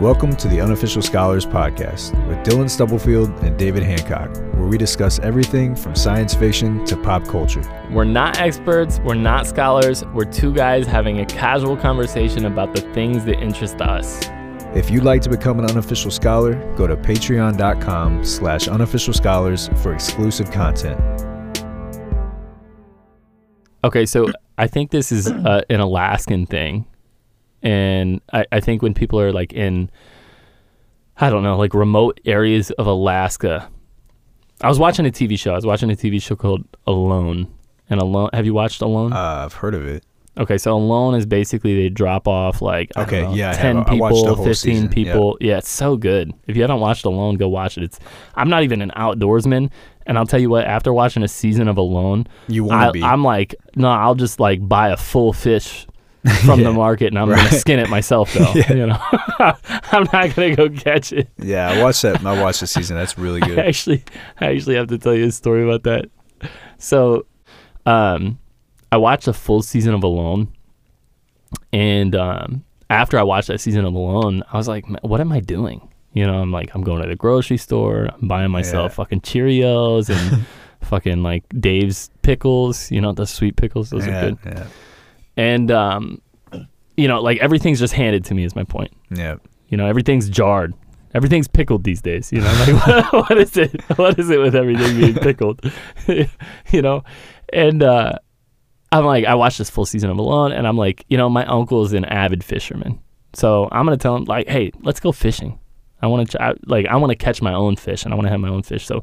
Welcome to the Unofficial Scholars Podcast with Dylan Stubblefield and David Hancock, where we discuss everything from science fiction to pop culture. We're not experts, we're not scholars, we're two guys having a casual conversation about the things that interest us. If you'd like to become an unofficial scholar, go to patreon.com slash unofficial scholars for exclusive content. Okay, so I think this is uh, an Alaskan thing. And I, I think when people are like in, I don't know, like remote areas of Alaska. I was watching a TV show. I was watching a TV show called Alone. And Alone, have you watched Alone? Uh, I've heard of it. Okay, so Alone is basically they drop off like I Okay, know, yeah, ten. People, fifteen season, people. Yeah. it's so good. If you haven't watched Alone, go watch it. It's I'm not even an outdoorsman, and I'll tell you what. After watching a season of Alone, You want to be. I'm like, no, I'll just like buy a full fish from Yeah, the market, and I'm right. gonna skin it myself though. Yeah. You know, I'm not gonna go catch it. yeah, I watched that. I watched the season. That's really I good. actually, I actually have to tell you a story about that. So, um, I watched a full season of Alone, and um, after I watched that season of Alone, I was like, "What am I doing?" You know, I'm like, I'm going to the grocery store, I'm buying myself Yeah. fucking Cheerios and fucking like Dave's pickles. You know, the sweet pickles, those yeah, are good. yeah, And um, you know, like everything's just handed to me. Is my point. yeah. You know, everything's jarred. Everything's pickled these days. You know, like what, what is it? What is it with everything being pickled? you know, and uh, I'm like, I watched this full season of Alone, and I'm like, you know, my uncle is an avid fisherman, so I'm gonna tell him like, hey, let's go fishing. I want to like I want to catch my own fish, and I want to have my own fish. So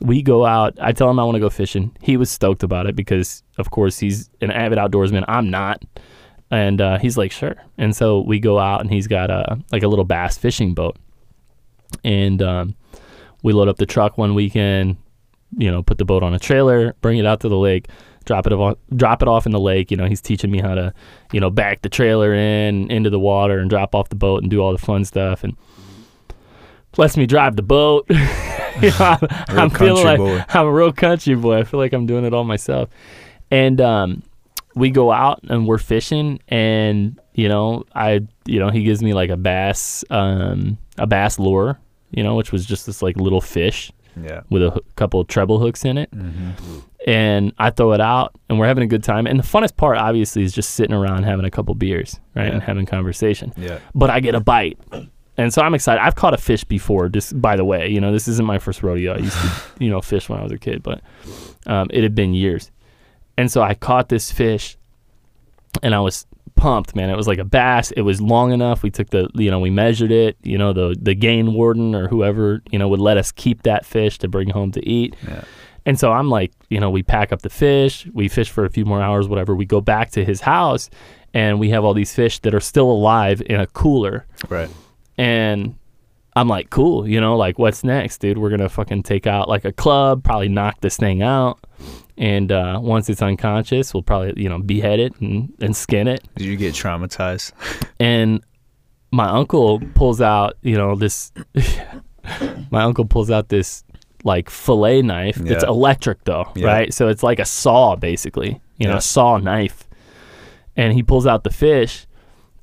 we go out. I tell him I want to go fishing. He was stoked about it because, of course, he's an avid outdoorsman. I'm not. And uh, he's like, sure. And so we go out, and he's got a like a little bass fishing boat, and um, we load up the truck one weekend. You know, put the boat on a trailer, bring it out to the lake, drop it off, drop it off in the lake. You know, he's teaching me how to, you know, back the trailer in into the water and drop off the boat and do all the fun stuff and lets me drive the boat. you know, I'm, I'm feeling like boy. I'm a real country boy. I feel like I'm doing it all myself. And um, we go out and we're fishing, and you know, I, you know, he gives me like a bass, um, a bass lure, you know, which was just this like little fish Yeah. with a couple of treble hooks in it. hmm And I throw it out, and we're having a good time. And the funnest part, obviously, is just sitting around having a couple beers, right, Yeah. and having conversation Yeah. but I get a bite. And so I'm excited. I've caught a fish before, just by the way. You know, this isn't my first rodeo. I used to, you know, fish when I was a kid, but um, it had been years. And so I caught this fish and I was pumped, man. It was like a bass. It was long enough. We took the, you know, we measured it. You know, the, the game warden or whoever, you know, would let us keep that fish to bring home to eat. Yeah. And so I'm like, you know, we pack up the fish, we fish for a few more hours, whatever. We go back to his house and we have all these fish that are still alive in a cooler. Right. And I'm like, cool, you know, like what's next, dude? We're gonna fucking take out like a club, probably knock this thing out. And uh, once it's unconscious, we'll probably, you know, behead it and, and skin it. Did you get traumatized? And my uncle pulls out, you know, this my uncle pulls out this like fillet knife. Yeah. It's electric though, Yeah. right? So it's like a saw basically, you know, Yeah. a saw knife. And he pulls out the fish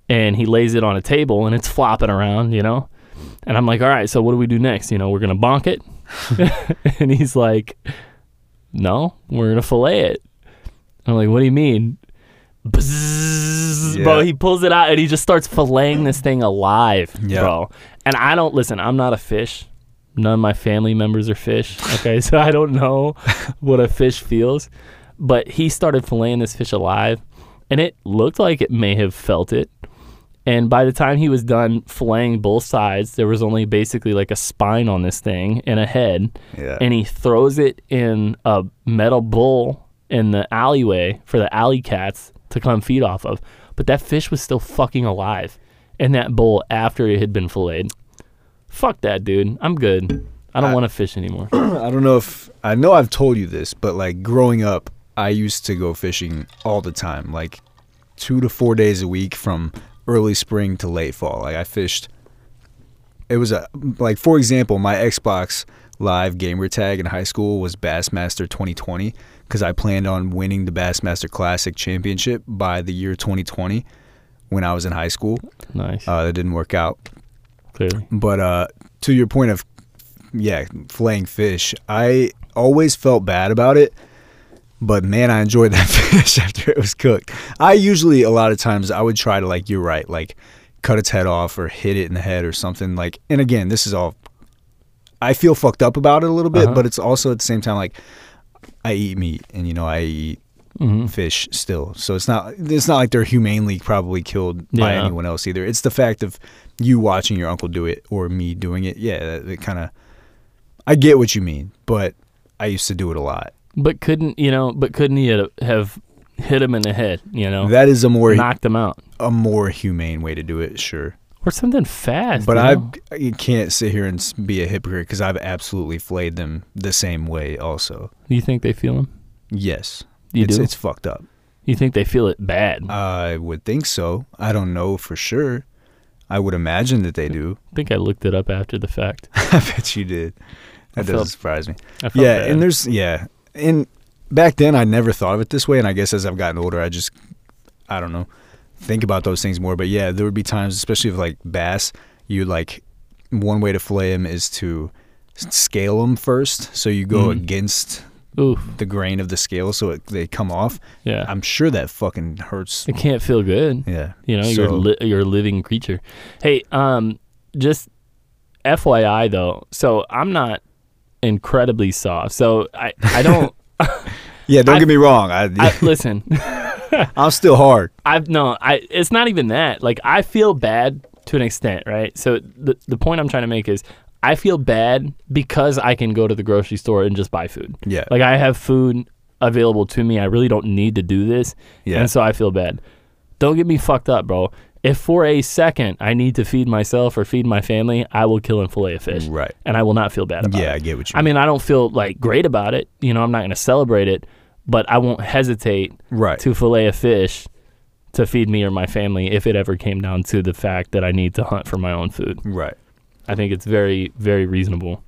and he lays it on a table and it's flopping around, you know. And I'm like, "All right, so what do we do next? You know, we're going to bonk it?" and he's like, "No, we're going to fillet it." And I'm like, "What do you mean?" Bzzz, Bro, he pulls it out and he just starts filleting this thing alive, Yeah. bro. And I don't listen. I'm not a fish. None of my family members are fish. Okay, so I don't know what a fish feels. But he started filleting this fish alive, and it looked like it may have felt it. And by the time he was done filleting both sides, there was only basically like a spine on this thing and a head. Yeah. And he throws it in a metal bowl in the alleyway for the alley cats to come feed off of. But that fish was still fucking alive in that bowl after it had been filleted. Fuck that, dude. I'm good. I don't want to fish anymore. I don't know if I know I've told you this, but like growing up, I used to go fishing all the time, like two to four days a week from early spring to late fall. Like I fished. It was a like for example, my Xbox Live gamer tag in high school was Bassmaster 2020 because I planned on winning the Bassmaster Classic Championship by the year 2020 when I was in high school. nice. Uh, that didn't work out. clearly. But uh, to your point of, yeah, flaying fish, I always felt bad about it. But man, I enjoyed that fish after it was cooked. I usually, a lot of times, I would try to, like, you're right, like, cut its head off or hit it in the head or something. Like, and again, this is all, I feel fucked up about it a little bit, Uh-huh. but it's also at the same time, like, I eat meat and, you know, I eat hmm fish still. So it's not it's not like they're humanely probably killed by anyone else either. It's the fact of you watching your uncle do it or me doing it. Yeah, that, it kind of I get what you mean, but I used to do it a lot. But couldn't you know? But couldn't he have- hit him in the head? You know, That is a more knocked him out a more humane way to do it, sure. or something fast. But you I you can't sit here and be a hypocrite because I've absolutely flayed them the same way. Also, you think they feel him? yes, You it's, do. It's fucked up. you think they feel it bad? I would think so. I don't know for sure. I would imagine that they do. I think I looked it up after the fact. I bet you did. That felt- doesn't surprise me. I felt Yeah, bad. and there's yeah, and back then I never thought of it this way, and I guess as I've gotten older, I just I don't know think about those things more. But yeah, there would be times, especially with like bass, you like one way to fillet them is to scale them first, so you go Mhm. against Oof. the grain of the scale, so it, they come off. Yeah. I'm sure that fucking hurts. it can't feel good. Yeah, You know, you're li- you're a living creature. Hey, um, just FYI though, so I'm not incredibly soft. So I I don't. yeah. Don't I- get me wrong. I, I, listen, I'm still hard. I've no. I it's not even that. Like I feel bad to an extent, right? So the the point I'm trying to make is. I feel bad because I can go to the grocery store and just buy food. Yeah, Like I have food available to me. I really don't need to do this. yeah. And so I feel bad. Don't get me fucked up, bro. If for a second I need to feed myself or feed my family, I will kill and fillet a fish. right. And I will not feel bad about Yeah, I get what you. I mean, I don't feel like great about it. You know, I'm not going to celebrate it, but I won't hesitate right. to fillet a fish to feed me or my family if it ever came down to the fact that I need to hunt for my own food. right. I think it's very, very reasonable.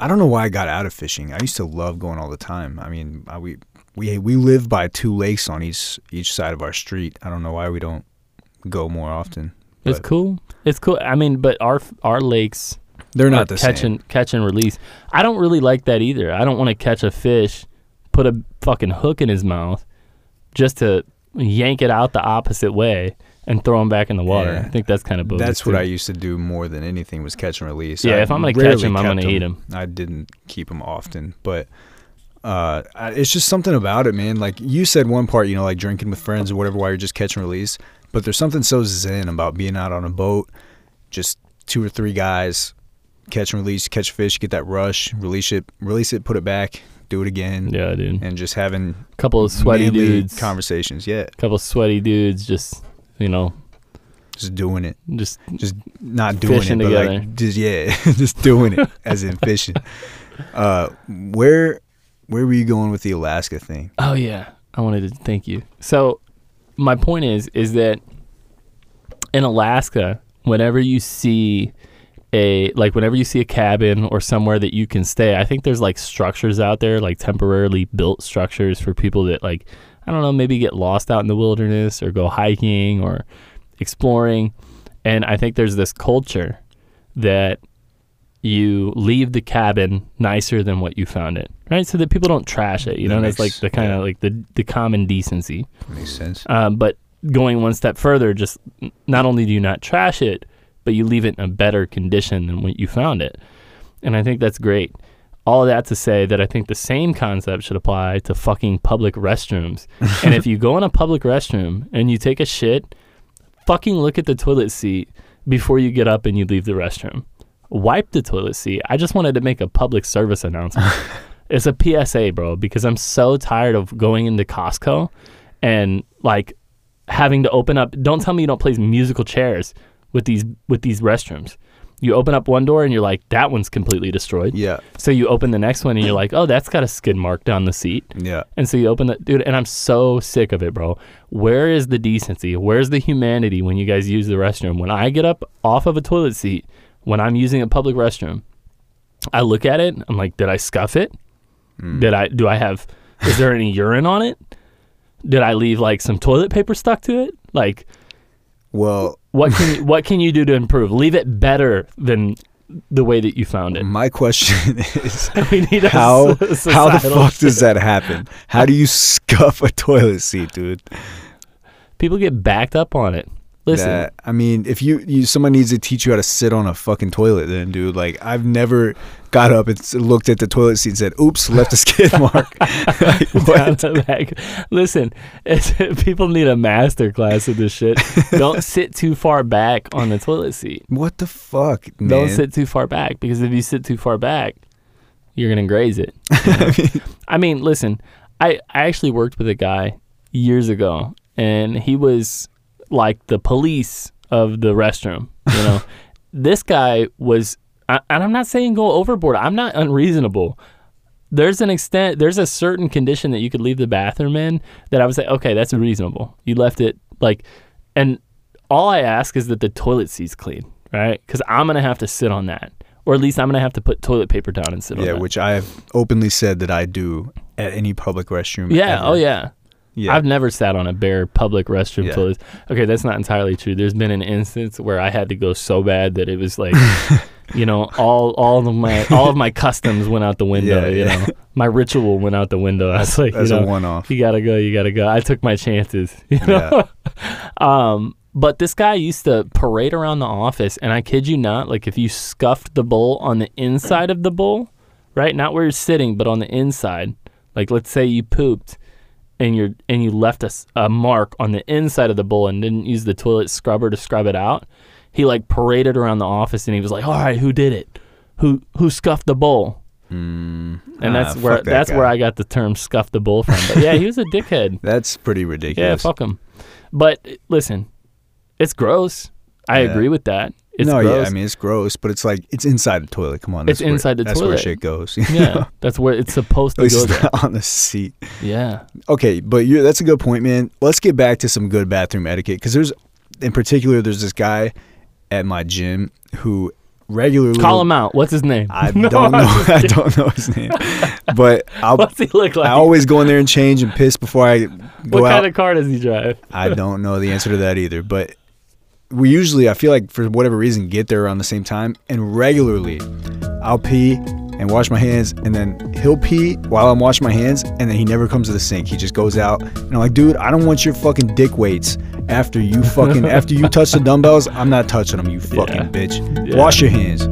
I don't know why I got out of fishing. I used to love going all the time. I mean, I, we we we live by two lakes on each each side of our street. I don't know why we don't go more often. It's cool. It's cool. I mean, but our our lakes They're not the catch same. and catch and release. I don't really like that either. I don't want to catch a fish, put a fucking hook in his mouth, just to yank it out the opposite way and throw him back in the water. Yeah. I think that's kind of bogus. That's what too. I used to do more than anything was catch and release. Yeah, I if I'm gonna catch him, I'm gonna eat him. I didn't keep them often, but uh, it's just something about it, man. Like you said, one part, you know, like drinking with friends or whatever, while you're just catch and release. But there's something so zen about being out on a boat, just two or three guys, catch and release, catch fish, get that rush, release it, release it, put it back, do it again, Yeah, dude. and just having a couple of sweaty dudes. conversations. Yeah, a couple of sweaty dudes just you know just doing it. just just not doing it, but together. like just yeah, just doing it as in fishing. Uh, where where were you going with the Alaska thing? Oh yeah, I wanted to thank you. So my point is is that in Alaska, whenever you see a like whenever you see a cabin or somewhere that you can stay, I think there's like structures out there, like temporarily built structures for people that like I don't know, maybe get lost out in the wilderness or go hiking or exploring. And I think there's this culture that you leave the cabin nicer than what you found it, right? So that people don't trash it. You That know, that's like the kind of yeah. like the the common decency. Makes sense. Um, but going one step further, just not only do you not trash it, but you leave it in a better condition than what you found it. And I think that's great. All of that to say that I think the same concept should apply to fucking public restrooms. and if you go in a public restroom and you take a shit, fucking look at the toilet seat before you get up and you leave the restroom. Wipe the toilet seat. I just wanted to make a public service announcement. it's a PSA, bro, because I'm so tired of going into Costco and like having to open up. Don't tell me you don't place musical chairs with these with these restrooms. You open up one door and you're like, that one's completely destroyed. Yeah, So you open the next one and you're like, oh, that's got a skid mark down the seat. yeah. And so you open the dude, and I'm so sick of it, bro. Where is the decency? Where's the humanity when you guys use the restroom? When I get up off of a toilet seat, when I'm using a public restroom, I look at it. I'm like, did I scuff it? Mm. Did I? Do I have? Is there any urine on it? Did I leave like some toilet paper stuck to it? Like, Well, What can you, what can you do to improve? Leave it better than the way that you found it. My question is how s- how the fuck does that happen? How do you scuff a toilet seat, dude? People get backed up on it. Listen, That, I mean, if you, you someone needs to teach you how to sit on a fucking toilet, then dude, like I've never got up and looked at the toilet seat and said, "Oops, left a skid mark." Like, what? back. Listen, people need a master class of this shit. Don't sit too far back on the toilet seat. What the fuck, man? Don't sit too far back because if you sit too far back, you're gonna graze it. I mean, listen, I I actually worked with a guy years ago, and he was like the police of the restroom. You know, this guy was, I, and I'm not saying go overboard. I'm not unreasonable. There's an extent, there's a certain condition that you could leave the bathroom in that I would say, okay, that's reasonable. You left it like, and all I ask is that the toilet seat's clean, right? Because I'm gonna have to sit on that, or at least I'm gonna have to put toilet paper down and sit on yeah, which I have openly said that I do at any public restroom. yeah. Oh ever. Oh yeah. Yeah. I've never sat on a bare public restroom Yeah. toilet. Okay, that's not entirely true. There's been an instance where I had to go so bad that it was like, you know, all all of my all of my customs went out the window. Yeah, you yeah. know, my ritual went out the window. I was like, That's you a one-off. you gotta go, you gotta go. I took my chances. You know. um, but this guy used to parade around the office, and I kid you not, like if you scuffed the bowl on the inside of the bowl, right, not where you're sitting, but on the inside. Like let's say you pooped, and you're and you left a mark on the inside of the bowl and didn't use the toilet scrubber to scrub it out. He like paraded around the office, and he was like, "All right, who did it? Who who scuffed the bowl?" Mm, And ah, that's where that that's guy. where I got the term "scuff the bowl" from. But yeah, he was a dickhead. That's pretty ridiculous. Yeah, fuck him. But listen, it's gross. I Yeah. agree with that. It's no, gross. yeah, I mean it's gross, but it's like it's inside the toilet. Come on, It's where- inside the toilet. that's where shit goes. yeah, know? that's where it's supposed to go. it's There. not on the seat. Yeah, Okay, but you that's a good point, man. Let's get back to some good bathroom etiquette because there's, in particular, there's this guy at my gym who regularly call him out. What's his name? I No, don't know. I don't know his name, but I'll. What's he look like? I always go in there and change and piss before I go what out. kind of car does he drive? I don't know the answer to that either, but we usually, I feel like for whatever reason, get there around the same time, and regularly, I'll pee and wash my hands, and then he'll pee while I'm washing my hands, and then he never comes to the sink. He just goes out, and I'm like, dude, I don't want your fucking dick weights after you fucking after you touch the dumbbells. I'm not touching them, you fucking Yeah. bitch. Yeah. Wash your hands.